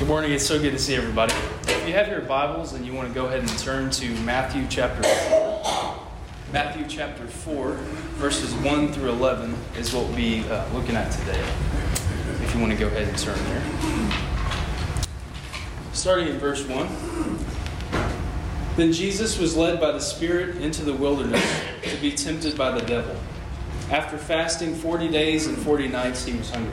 Good morning. It's so good to see everybody. If you have your Bibles and you want to go ahead and turn to Matthew chapter 4, Matthew chapter 4, verses 1 through 11 is what we'll be uh, looking at today. If you want to go ahead and turn there. Starting in verse 1. Then Jesus was led by the Spirit into the wilderness to be tempted by the devil. After fasting 40 days and 40 nights, he was hungry.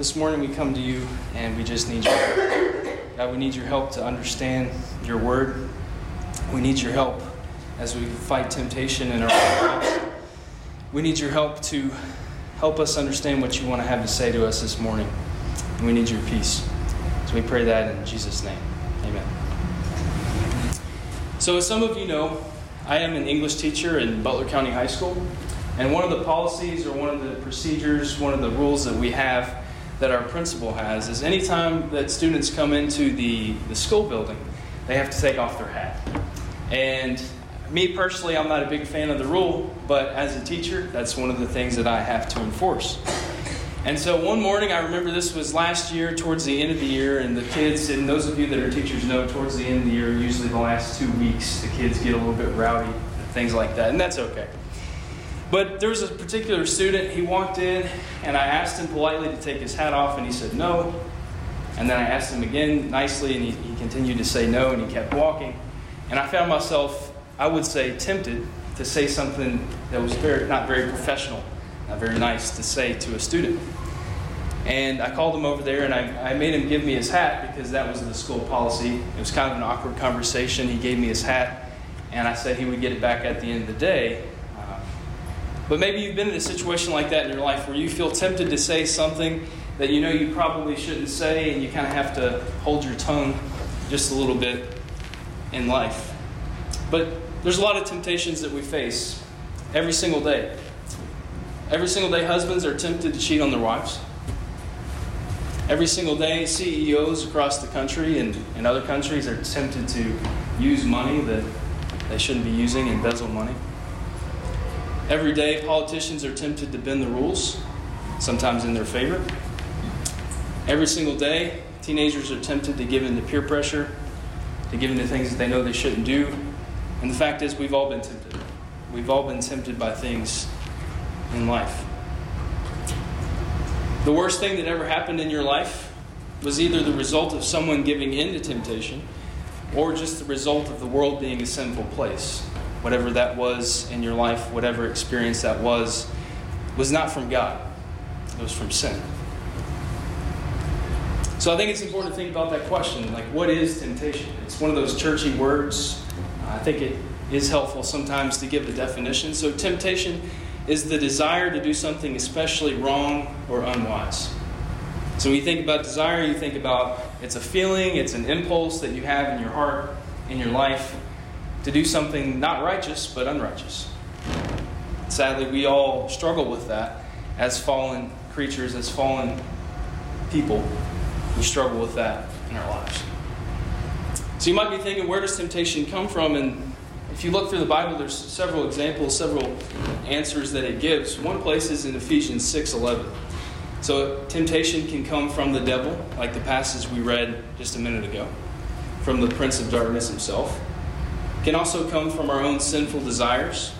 this morning we come to you and we just need your help. God, we need your help to understand your word. We need your help as we fight temptation in our lives. We need your help to help us understand what you want to have to say to us this morning. And we need your peace. So we pray that in Jesus' name. Amen. So, as some of you know, I am an English teacher in Butler County High School. And one of the policies or one of the procedures, one of the rules that we have that our principal has is anytime that students come into the, the school building, they have to take off their hat. And me personally, I'm not a big fan of the rule, but as a teacher, that's one of the things that I have to enforce. And so one morning, I remember this was last year, towards the end of the year, and the kids, and those of you that are teachers know, towards the end of the year, usually the last two weeks, the kids get a little bit rowdy, things like that, and that's okay. But there was a particular student, he walked in, and I asked him politely to take his hat off, and he said no. And then I asked him again nicely, and he, he continued to say no, and he kept walking. And I found myself, I would say, tempted to say something that was very, not very professional, not very nice to say to a student. And I called him over there and I, I made him give me his hat because that was the school policy. It was kind of an awkward conversation. He gave me his hat and I said he would get it back at the end of the day. But maybe you've been in a situation like that in your life where you feel tempted to say something that you know you probably shouldn't say, and you kind of have to hold your tongue just a little bit in life. But there's a lot of temptations that we face every single day. Every single day, husbands are tempted to cheat on their wives. Every single day, CEOs across the country and in other countries are tempted to use money that they shouldn't be using, embezzle money. Every day, politicians are tempted to bend the rules, sometimes in their favor. Every single day, teenagers are tempted to give in to peer pressure, to give in to things that they know they shouldn't do. And the fact is, we've all been tempted. We've all been tempted by things in life. The worst thing that ever happened in your life was either the result of someone giving in to temptation or just the result of the world being a sinful place whatever that was in your life, whatever experience that was, was not from God. It was from sin. So I think it's important to think about that question like, what is temptation? It's one of those churchy words. I think it is helpful sometimes to give a definition. So, temptation is the desire to do something especially wrong or unwise. So, when you think about desire, you think about it's a feeling, it's an impulse that you have in your heart, in your life, to do something not righteous, but unrighteous. Sadly, we all struggle with that as fallen creatures, as fallen people. We struggle with that in our lives. So you might be thinking, where does temptation come from? And if you look through the Bible, there's several examples, several answers that it gives. One place is in Ephesians 6:11. So temptation can come from the devil, like the passage we read just a minute ago, from the prince of darkness himself can also come from our own sinful desires.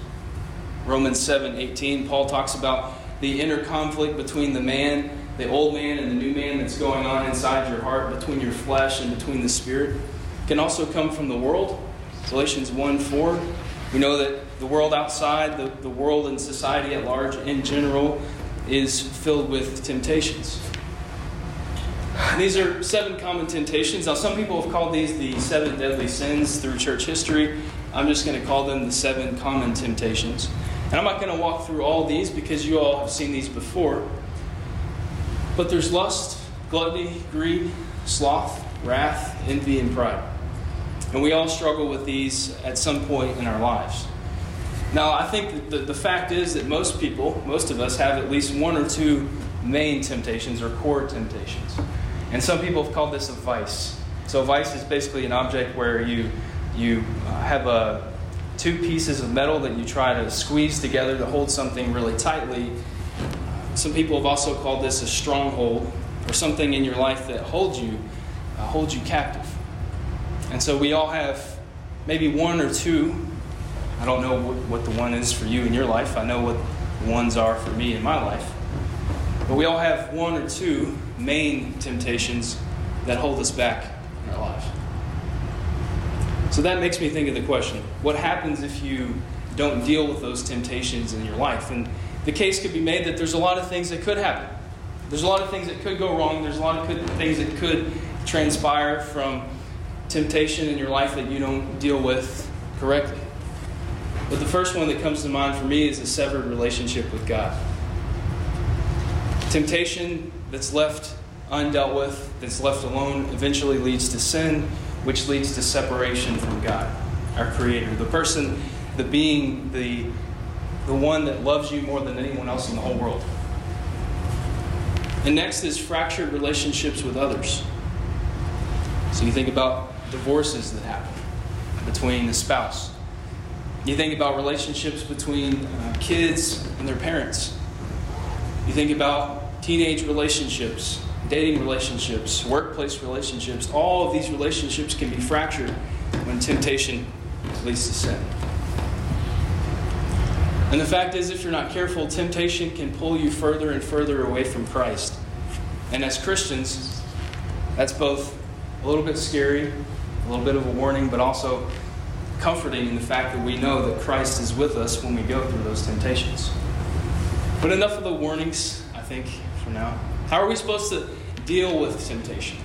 Romans 7 18, Paul talks about the inner conflict between the man the old man and the new man that's going on inside your heart, between your flesh and between the spirit. It can also come from the world. Galatians 1 4. We know that the world outside, the, the world and society at large in general, is filled with temptations. These are seven common temptations. Now, some people have called these the seven deadly sins through church history. I'm just going to call them the seven common temptations. And I'm not going to walk through all these because you all have seen these before. But there's lust, gluttony, greed, sloth, wrath, envy, and pride. And we all struggle with these at some point in our lives. Now, I think the, the fact is that most people, most of us, have at least one or two main temptations or core temptations. And some people have called this a vice. So, a vice is basically an object where you, you have a, two pieces of metal that you try to squeeze together to hold something really tightly. Some people have also called this a stronghold or something in your life that holds you, uh, holds you captive. And so we all have maybe one or two. I don't know what, what the one is for you in your life. I know what the ones are for me in my life. But we all have one or two main temptations that hold us back in our life. So that makes me think of the question what happens if you don't deal with those temptations in your life? And the case could be made that there's a lot of things that could happen. There's a lot of things that could go wrong. There's a lot of things that could transpire from temptation in your life that you don't deal with correctly. But the first one that comes to mind for me is a severed relationship with God. Temptation that's left undealt with, that's left alone, eventually leads to sin, which leads to separation from God, our Creator, the person, the being, the, the one that loves you more than anyone else in the whole world. And next is fractured relationships with others. So you think about divorces that happen between a spouse. You think about relationships between uh, kids and their parents. You think about teenage relationships, dating relationships, workplace relationships. All of these relationships can be fractured when temptation leads to sin. And the fact is, if you're not careful, temptation can pull you further and further away from Christ. And as Christians, that's both a little bit scary a little bit of a warning, but also comforting in the fact that we know that Christ is with us when we go through those temptations. But enough of the warnings, I think, for now. How are we supposed to deal with temptation?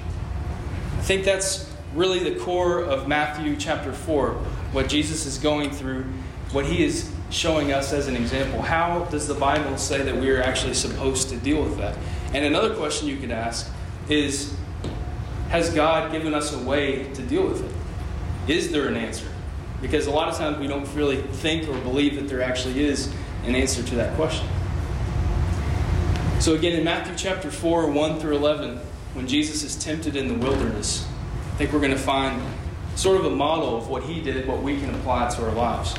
I think that's really the core of Matthew chapter 4, what Jesus is going through, what he is showing us as an example. How does the Bible say that we are actually supposed to deal with that? And another question you could ask is has God given us a way to deal with it? Is there an answer? Because a lot of times we don't really think or believe that there actually is an answer to that question. So, again, in Matthew chapter 4, 1 through 11, when Jesus is tempted in the wilderness, I think we're going to find sort of a model of what he did, what we can apply to our lives.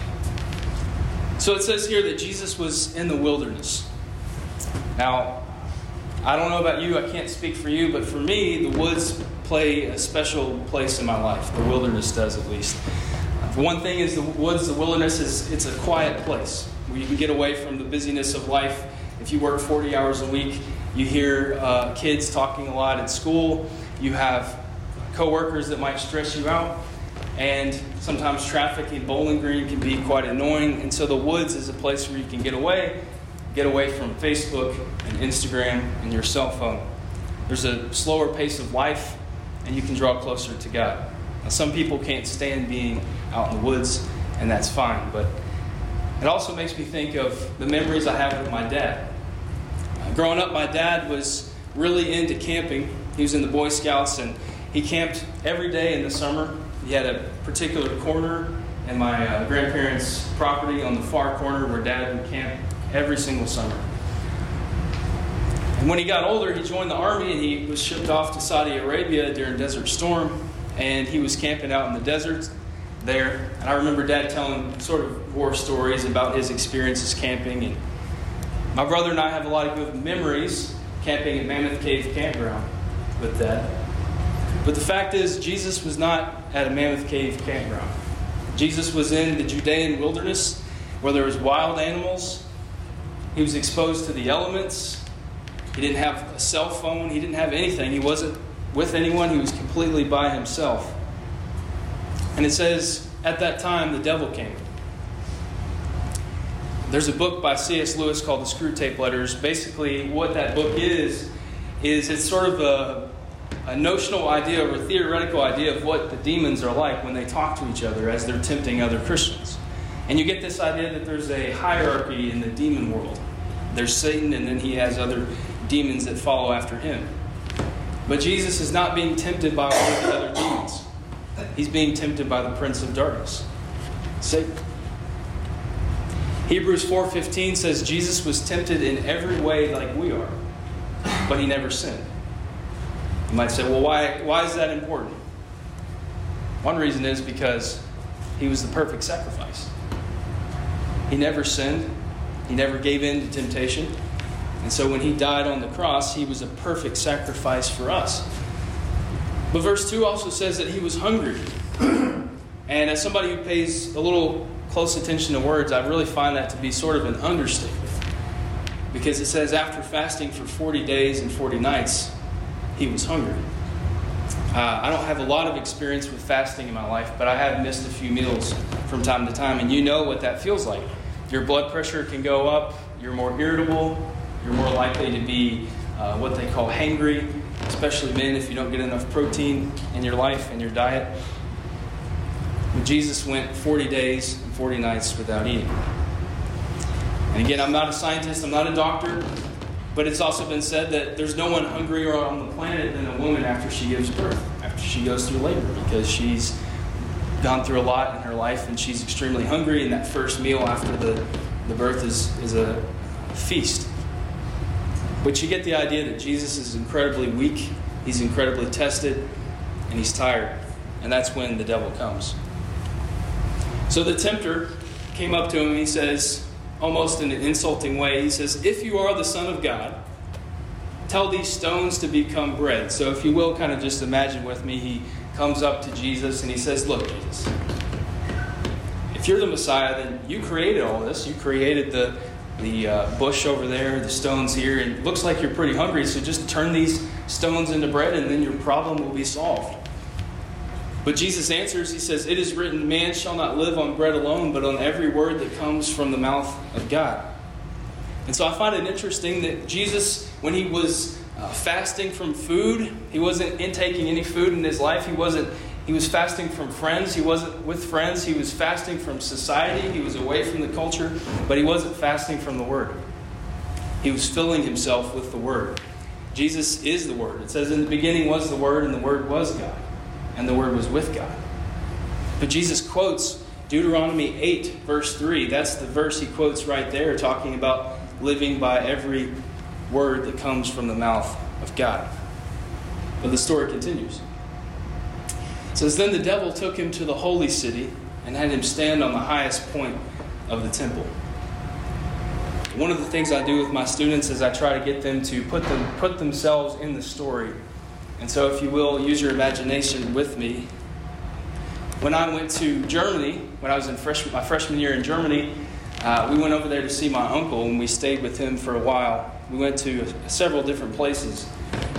So it says here that Jesus was in the wilderness. Now, I don't know about you, I can't speak for you, but for me, the woods play a special place in my life. The wilderness does, at least. One thing, is the woods, the wilderness is it's a quiet place where you can get away from the busyness of life. If you work 40 hours a week, you hear uh, kids talking a lot at school. You have coworkers that might stress you out, and sometimes traffic in Bowling Green can be quite annoying. And so the woods is a place where you can get away, get away from Facebook and Instagram and your cell phone. There's a slower pace of life and you can draw closer to God. Now, some people can't stand being out in the woods, and that's fine, but it also makes me think of the memories I have with my dad. Growing up, my dad was really into camping. He was in the Boy Scouts, and he camped every day in the summer. He had a particular corner in my uh, grandparents' property on the far corner where dad would camp every single summer. And when he got older, he joined the army and he was shipped off to Saudi Arabia during Desert Storm. And he was camping out in the desert there. And I remember Dad telling sort of war stories about his experiences camping. And my brother and I have a lot of good memories camping at Mammoth Cave Campground with Dad. But the fact is, Jesus was not at a Mammoth Cave campground. Jesus was in the Judean wilderness where there was wild animals. He was exposed to the elements. He didn't have a cell phone. He didn't have anything. He wasn't with anyone. He was completely by himself. And it says, at that time, the devil came. There's a book by C.S. Lewis called The Screwtape Letters. Basically, what that book is, is it's sort of a, a notional idea or a theoretical idea of what the demons are like when they talk to each other as they're tempting other Christians. And you get this idea that there's a hierarchy in the demon world. There's Satan, and then he has other demons that follow after him. But Jesus is not being tempted by all of the other demons. He's being tempted by the prince of darkness, Satan. Hebrews 4:15 says Jesus was tempted in every way like we are, but he never sinned. You might say, "Well, why why is that important?" One reason is because he was the perfect sacrifice. He never sinned. He never gave in to temptation. And so when he died on the cross, he was a perfect sacrifice for us. But verse 2 also says that he was hungry. and as somebody who pays a little close attention to words, I really find that to be sort of an understatement. Because it says, after fasting for 40 days and 40 nights, he was hungry. Uh, I don't have a lot of experience with fasting in my life, but I have missed a few meals from time to time, and you know what that feels like. Your blood pressure can go up, you're more irritable, you're more likely to be uh, what they call hangry, especially men if you don't get enough protein in your life and your diet. Jesus went 40 days and 40 nights without eating. And again, I'm not a scientist, I'm not a doctor, but it's also been said that there's no one hungrier on the planet than a woman after she gives birth, after she goes through labor, because she's gone through a lot in her life and she's extremely hungry, and that first meal after the, the birth is, is a feast. But you get the idea that Jesus is incredibly weak, he's incredibly tested, and he's tired. And that's when the devil comes. So the tempter came up to him he says, almost in an insulting way, he says, If you are the Son of God, tell these stones to become bread. So if you will, kind of just imagine with me, he comes up to Jesus and he says, Look, Jesus, if you're the Messiah, then you created all this. You created the the uh, bush over there, the stones here, and it looks like you're pretty hungry, so just turn these stones into bread and then your problem will be solved. But Jesus answers, He says, It is written, Man shall not live on bread alone, but on every word that comes from the mouth of God. And so I find it interesting that Jesus, when he was uh, fasting from food, he wasn't intaking any food in his life, he wasn't he was fasting from friends. He wasn't with friends. He was fasting from society. He was away from the culture, but he wasn't fasting from the Word. He was filling himself with the Word. Jesus is the Word. It says, In the beginning was the Word, and the Word was God, and the Word was with God. But Jesus quotes Deuteronomy 8, verse 3. That's the verse he quotes right there, talking about living by every word that comes from the mouth of God. But the story continues. It says, Then the devil took him to the holy city and had him stand on the highest point of the temple. One of the things I do with my students is I try to get them to put them put themselves in the story. And so if you will use your imagination with me. When I went to Germany, when I was in freshman, my freshman year in Germany, uh, we went over there to see my uncle and we stayed with him for a while. We went to several different places.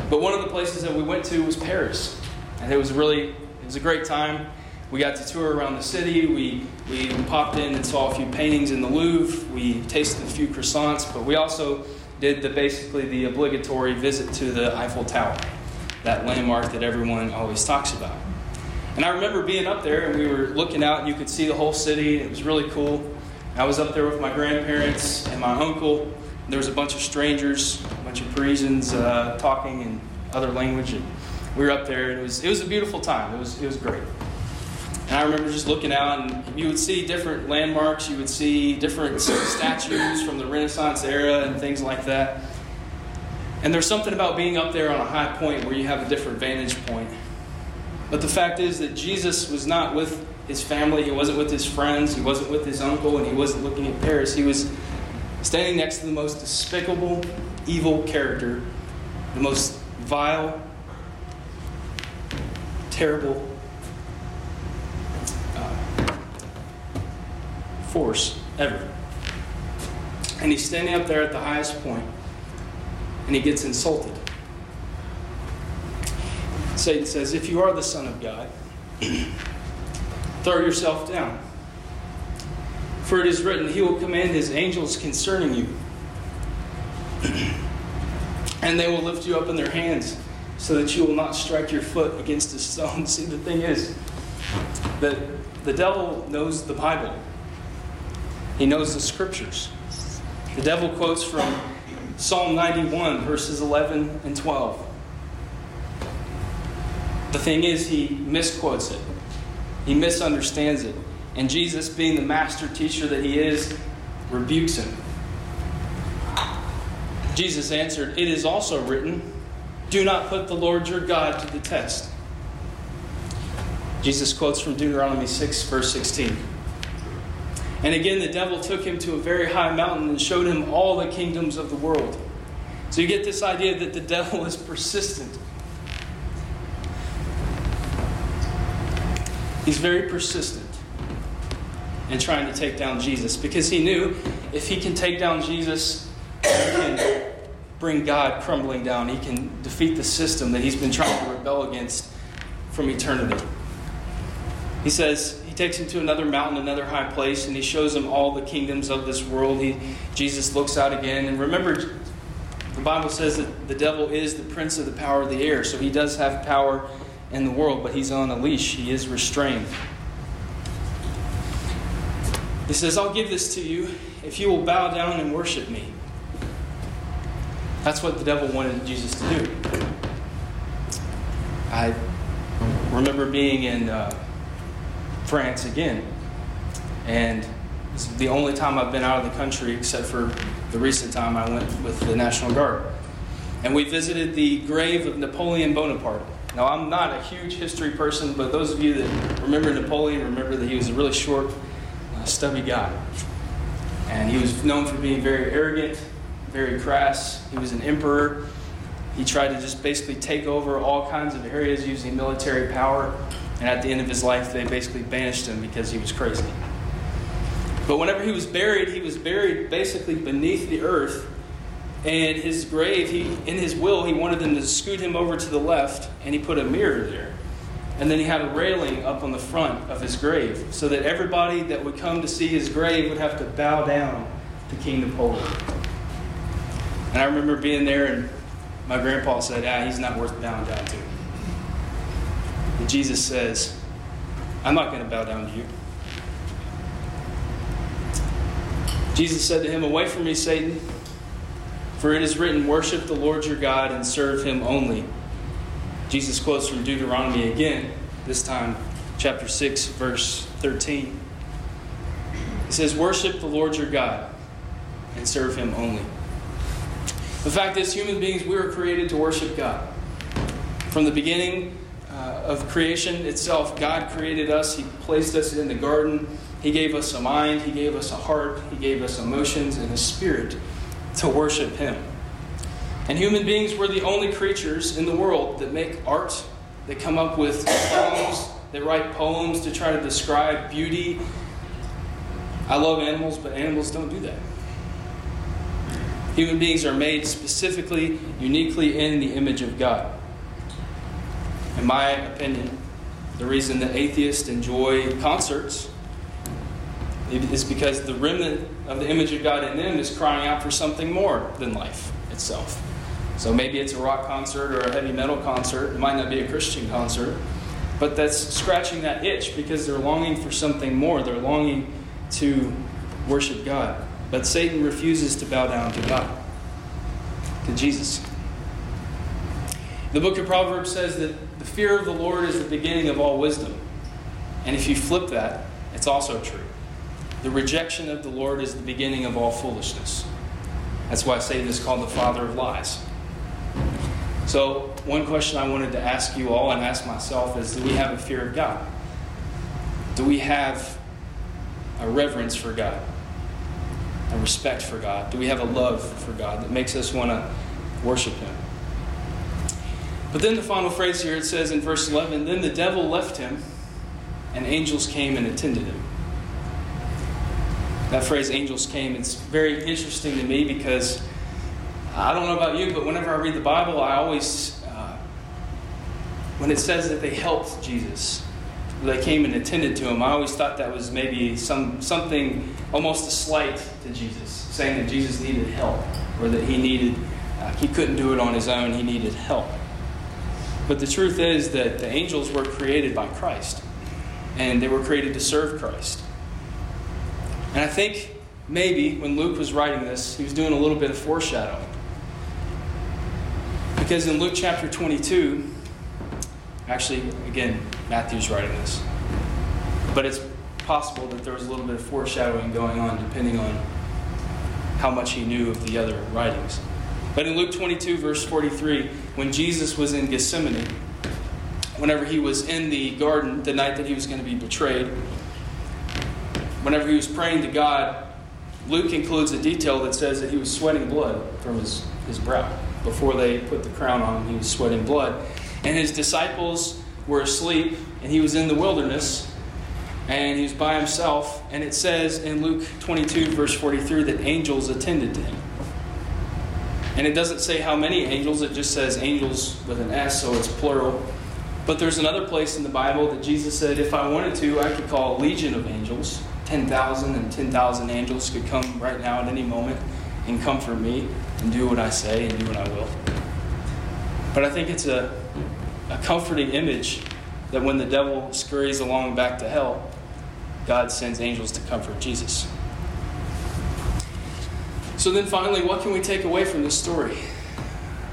But one of the places that we went to was Paris. And it was really was a great time. We got to tour around the city. We, we popped in and saw a few paintings in the Louvre. We tasted a few croissants, but we also did the basically the obligatory visit to the Eiffel Tower, that landmark that everyone always talks about. And I remember being up there and we were looking out and you could see the whole city. It was really cool. I was up there with my grandparents and my uncle. There was a bunch of strangers, a bunch of Parisians uh, talking in other language. And we were up there, and it was it was a beautiful time. It was it was great. And I remember just looking out, and you would see different landmarks. You would see different statues from the Renaissance era and things like that. And there's something about being up there on a high point where you have a different vantage point. But the fact is that Jesus was not with his family, he wasn't with his friends, he wasn't with his uncle, and he wasn't looking at Paris. He was standing next to the most despicable, evil character, the most vile, terrible uh, force ever. And he's standing up there at the highest point, and he gets insulted. Satan says, If you are the Son of God, throw yourself down. For it is written, He will command His angels concerning you, and they will lift you up in their hands so that you will not strike your foot against a stone. See, the thing is that the devil knows the Bible, he knows the scriptures. The devil quotes from Psalm 91, verses 11 and 12. The thing is, he misquotes it, he misunderstands it. And Jesus, being the master teacher that he is, rebukes him. Jesus answered, It is also written, Do not put the Lord your God to the test. Jesus quotes from Deuteronomy 6, verse 16. And again, the devil took him to a very high mountain and showed him all the kingdoms of the world. So you get this idea that the devil is persistent. He's very persistent in trying to take down Jesus because he knew if he can take down Jesus, bring God crumbling down. He can defeat the system that he's been trying to rebel against from eternity. He says, he takes him to another mountain, another high place, and he shows him all the kingdoms of this world. He, Jesus looks out again. And remember, the Bible says that the devil is the prince of the power of the air. So he does have power in the world, but he's on a leash. He is restrained. He says, I'll give this to you if you will bow down and worship me. That's what the devil wanted Jesus to do. I remember being in uh, France again, and it's the only time I've been out of the country except for the recent time I went with the National Guard. And we visited the grave of Napoleon Bonaparte. Now, I'm not a huge history person, but those of you that remember Napoleon remember that he was a really short, uh, stubby guy. And he was known for being very arrogant, very crass. He was an emperor. He tried to just basically take over all kinds of areas using military power. And at the end of his life, they basically banished him because he was crazy. But whenever he was buried, he was buried basically beneath the earth. And his grave, he, in his will, he wanted them to scoot him over to the left, and he put a mirror there. And then he had a railing up on the front of his grave so that everybody that would come to see his grave would have to bow down to King Napoleon. And I remember being there, and my grandpa said, Ah, he's not worth bowing down to. And Jesus says, I'm not going to bow down to you. Jesus said to him, Away from me, Satan, for it is written, Worship the Lord your God and serve him only. Jesus quotes from Deuteronomy again, this time chapter 6, verse 13. He says, Worship the Lord your God and serve him only. The fact is, human beings, we were created to worship God. From the beginning uh, of creation itself, God created us. He placed us in the garden. He gave us a mind. He gave us a heart. He gave us emotions and a spirit to worship Him. And human beings were the only creatures in the world that make art, that come up with poems, that write poems to try to describe beauty. I love animals, but animals don't do that. Human beings are made specifically, uniquely in the image of God. In my opinion, the reason that atheists enjoy concerts is because the remnant of the image of God in them is crying out for something more than life itself. So maybe it's a rock concert or a heavy metal concert. It might not be a Christian concert, but that's scratching that itch because they're longing for something more. They're longing to worship God. But Satan refuses to bow down to God, to Jesus. The book of Proverbs says that the fear of the Lord is the beginning of all wisdom. And if you flip that, it's also true. The rejection of the Lord is the beginning of all foolishness. That's why Satan is called the father of lies. So, one question I wanted to ask you all and ask myself is do we have a fear of God? Do we have a reverence for God? Respect for God? Do we have a love for God that makes us want to worship Him? But then the final phrase here it says in verse 11 Then the devil left him, and angels came and attended him. That phrase, angels came, it's very interesting to me because I don't know about you, but whenever I read the Bible, I always, uh, when it says that they helped Jesus, they came and attended to him, I always thought that was maybe some something almost a slight to Jesus, saying that Jesus needed help or that he needed, uh, he couldn't do it on his own, he needed help. But the truth is that the angels were created by Christ, and they were created to serve Christ. And I think maybe when Luke was writing this, he was doing a little bit of foreshadowing. Because in Luke chapter 22, actually, again, Matthew's writing this, but it's possible that there was a little bit of foreshadowing going on depending on how much he knew of the other writings. But in Luke 22, verse 43, when Jesus was in Gethsemane, whenever he was in the garden the night that he was going to be betrayed, whenever he was praying to God, Luke includes a detail that says that he was sweating blood from his, his brow before they put the crown on him, he was sweating blood. And his disciples were asleep, and he was in the wilderness, and he was by himself. And it says in Luke 22, verse 43, that angels attended to him. And it doesn't say how many angels, it just says angels with an S, so it's plural. But there's another place in the Bible that Jesus said, if I wanted to, I could call a legion of angels. 10,000 and 10,000 angels could come right now at any moment and comfort me and do what I say and do what I will. But I think it's a, a comforting image that when the devil scurries along back to hell, God sends angels to comfort Jesus. So then finally, what can we take away from this story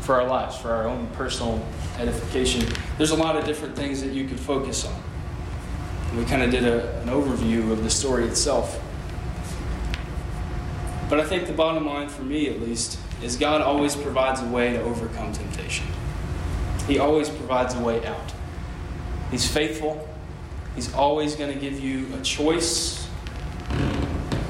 for our lives, for our own personal edification? There's a lot of different things that you could focus on. We kind of did a, an overview of the story itself. But I think the bottom line for me, at least, is God always provides a way to overcome temptation. He always provides a way out. He's faithful. He's always going to give you a choice.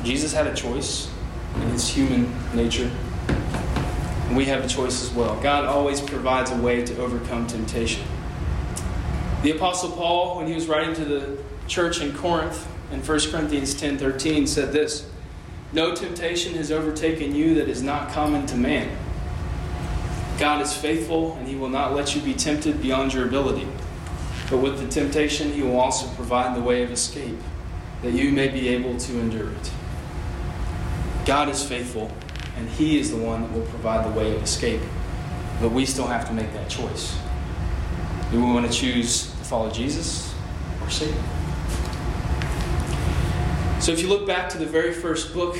Jesus had a choice in his human nature. And we have a choice as well. God always provides a way to overcome temptation. The Apostle Paul, when he was writing to the church in Corinth in 1 Corinthians 10 13, said this. No temptation has overtaken you that is not common to man. God is faithful, and He will not let you be tempted beyond your ability. But with the temptation, He will also provide the way of escape, that you may be able to endure it. God is faithful, and He is the one that will provide the way of escape. But we still have to make that choice. Do we want to choose to follow Jesus or Satan? So if you look back to the very first book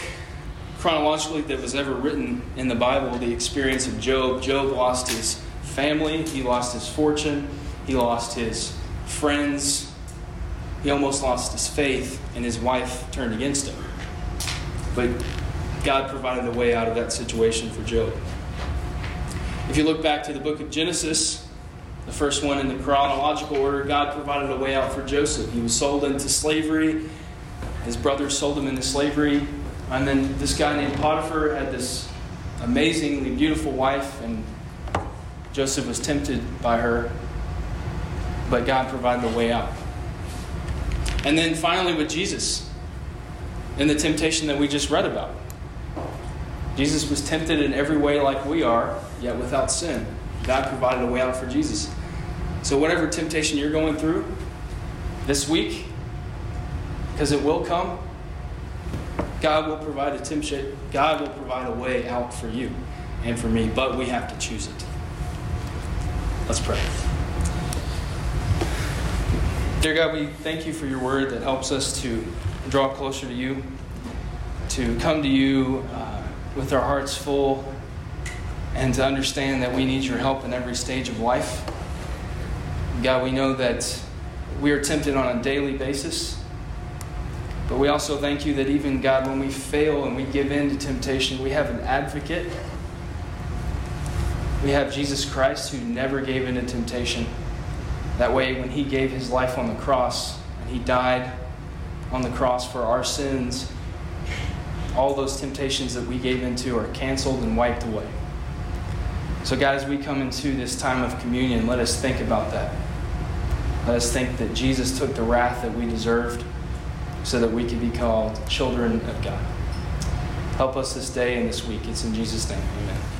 chronologically that was ever written in the Bible, the experience of Job, Job lost his family, he lost his fortune, he lost his friends, he almost lost his faith, and his wife turned against him. But God provided a way out of that situation for Job. If you look back to the book of Genesis, the first one in the chronological order, God provided a way out for Joseph. He was sold into slavery his brothers sold him into slavery. And then this guy named Potiphar had this amazingly beautiful wife, and Joseph was tempted by her, but God provided a way out. And then finally, with Jesus, in the temptation that we just read about. Jesus was tempted in every way like we are, yet without sin. God provided a way out for Jesus. So, whatever temptation you're going through this week, because it will come. God will provide a temptation. God will provide a way out for you and for me, but we have to choose it. Let's pray. Dear God, we thank you for your word that helps us to draw closer to you, to come to you uh, with our hearts full, and to understand that we need your help in every stage of life. God, we know that we are tempted on a daily basis. But we also thank you that even, God, when we fail and we give in to temptation, we have an advocate. We have Jesus Christ who never gave in to temptation. That way, when he gave his life on the cross and he died on the cross for our sins, all those temptations that we gave into are canceled and wiped away. So, as we come into this time of communion, let us think about that. Let us think that Jesus took the wrath that we deserved so that we can be called children of God. Help us this day and this week. It's in Jesus' name. Amen.